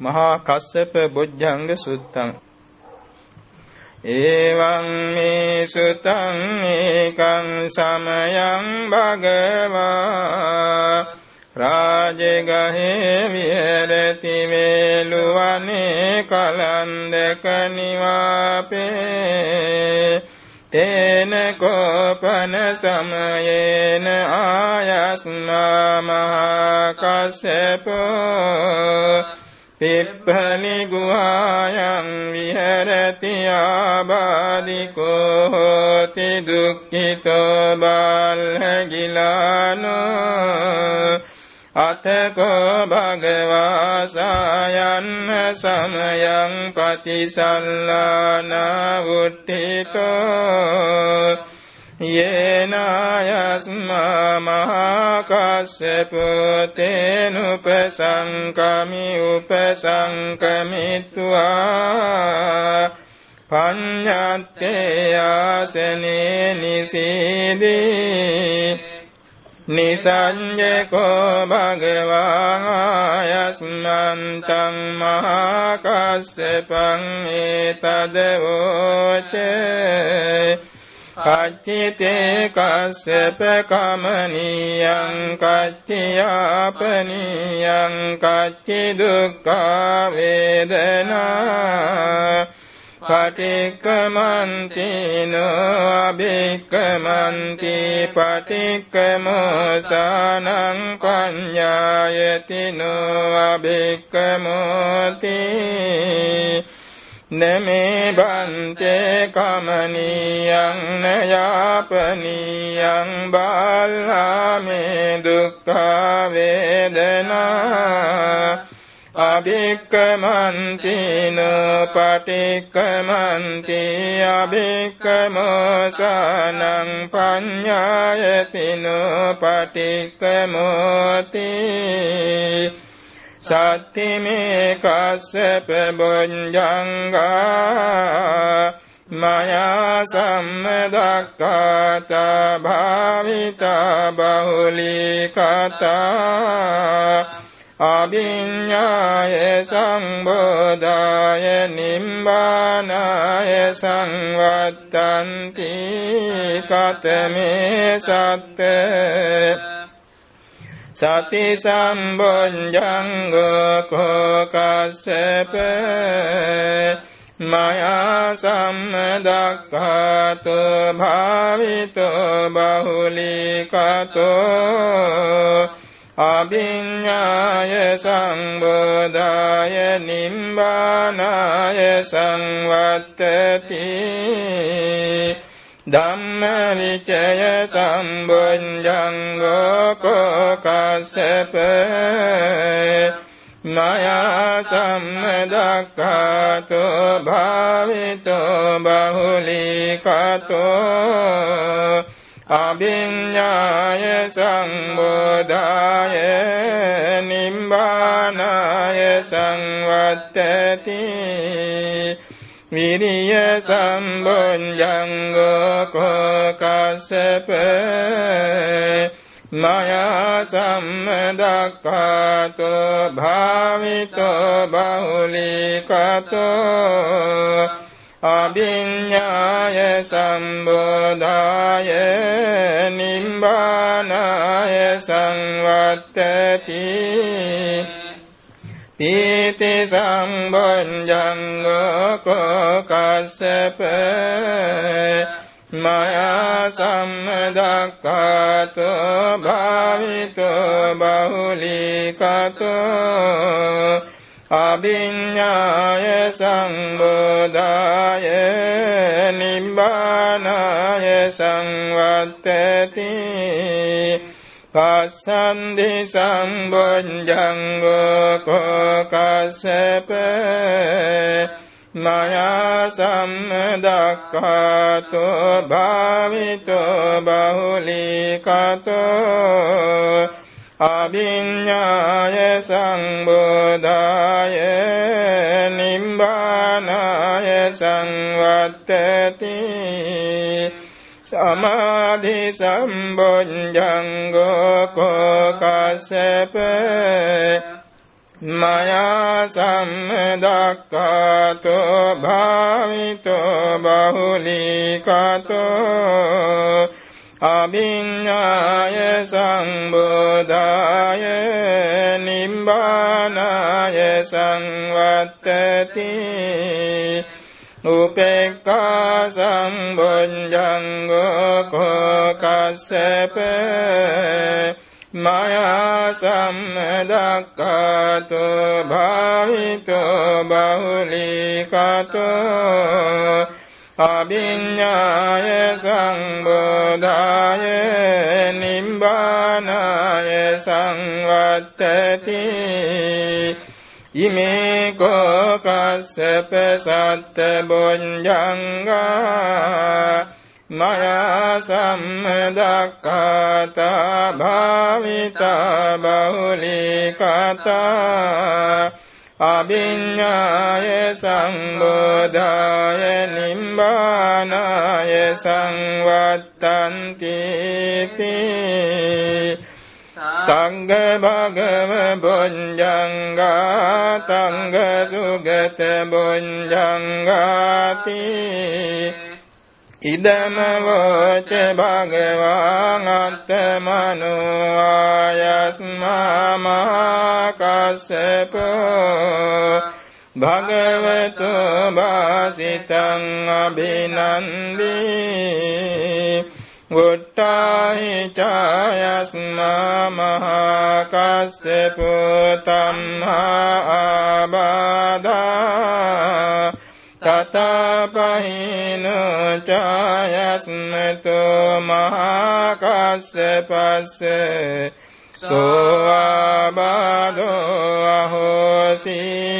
මහා කස්සප බොජ්ජංග සුත්තං. එවං මේ සුතං ඒකං සමයං භගවා. රාජගහේ විහෙරති වේලුවනේ කලන්දක නිවාපේ. තේන කෝපන සමයේන ආයස්මා මහා කස්සපෝ පිප්පලි ගුහායන් විහෙරති ආබාධිකෝ හෝති දුක්ඛිතෝ බාල්හගිලානෝ අතකෝ භගවා සායන්න සමයං පතිසල්ලාන උට්ඨිතෝ යේනායස්මා මහාකස්සපතේනුපසංකමි උපසංකමිත්වා පඤ්ඤත්තේ ආසනේ නිසීදී නිසංජකෝ භගවායස්මන්තං මහාකස්සපං ඒතදවෝචේ කච්චිතේ කස්සප කමනියං කච්චියාපනියං කච්චි දුක්ඛ වේදනා පටික්කමන්තින අභික්කමන්ති පටික්කමෝසානං පඤ්ඤායතින අභික්කමෝති නමේ බන්තේ කමනියං නයාපනියං බාල්හාමේ දුක්ඛ වේදනා අභික්කමන්තින පටික්කමන්ති අභික්කමෝසානං පඤ්ඤායතින පටික්කමෝති සත්තිමේ කස්සප බොඤ්ජංගා මයා සම්මදක්කාත භාවිතා බහුලී කතා අභිඤ්ඤාය සංබෝධාය නිම්බානාය සංවත්තන්ති කතමේ සත්ත සති සම්බොඤ්ජංගෝ කෝකස්සප මයා සම්මදක්ඛාතෝ භාවිතෝ බහුලීකතෝ අභිඤ්ඤාය සංබෝධාය නිම්බානාය සංවත්තති ධම්මවිචය සම්බුද්ධංගෝ කෝකස්සප මයා සම්මදක්ඛාතෝ භාවිතෝ බහුලීකතෝ අභිඤ්ඤාය සංබෝධාය නිම්බානාය සංවත්තති විරිය සම්බොඤ්ජංගෝ කෝකස්සප මයා සම්මදක්ඛාතෝ භාවිතෝ බහුලීකතෝ අභිඤ්ඤාය සම්බෝධාය නිම්බානාය සංවත්තති පීති සම්බොඤ්ජංගෝ කෝකස්සප මයා සම්මදක්ඛාතෝ භාවිතෝ බහුලීකතෝ අභිඤ්ඤාය සංබෝධාය නිබ්බානාය සංවත්තති පස්සන්දි සම්බොඤ්ජංගෝ කෝකස්සප මයා සම්මදක්ඛාතෝ භාවිතෝ බහුලීකතෝ අභිඤ්ඤාය සංබෝධාය නිම්බානාය සංවත්තති සමාධි සම්බොඤ්ජංගෝ කෝකස්සප මයා සම්මදක්කාතෝ භාවිතෝ බහුලීකතෝ අභිඤ්ඤාය සංබෝධාය නිබ්බානාය සංවත්තති උපේක්ඛා සම්බොඤ්ජංගෝ කෝකස්සපේ මයා සම්මදක්කාතු භාවිතෝ බහුලිකතෝ අභිඤ්ඤාය සංබෝධාය නිබ්බානාය සංවත්තති ඉමේ කෝකස්සප සත්ත බොඤ්ජංගා මයා සම්මදක්ඛාතා භාවිතා බහුලිකතා අභිඤ්ඤාය සංබෝධාය නිම්බානාය සංවත්තන්ති සංඝ භගව බොඤ්ජංගා තංග සුගත බොඤ්ජංගාති ඉදම වෝච භගවාන් අත්තමනු ආයස්මා මහකස්සපෝ භගවතු බාසිතං අභිනන්දී ගොට්ටාහි චායස්මා මහකස්සපෝ තම්හා ආබාධා තතපහින චායස්මතු මහාකස්සපස්ස සෝආබාධෝ අහෝසිතී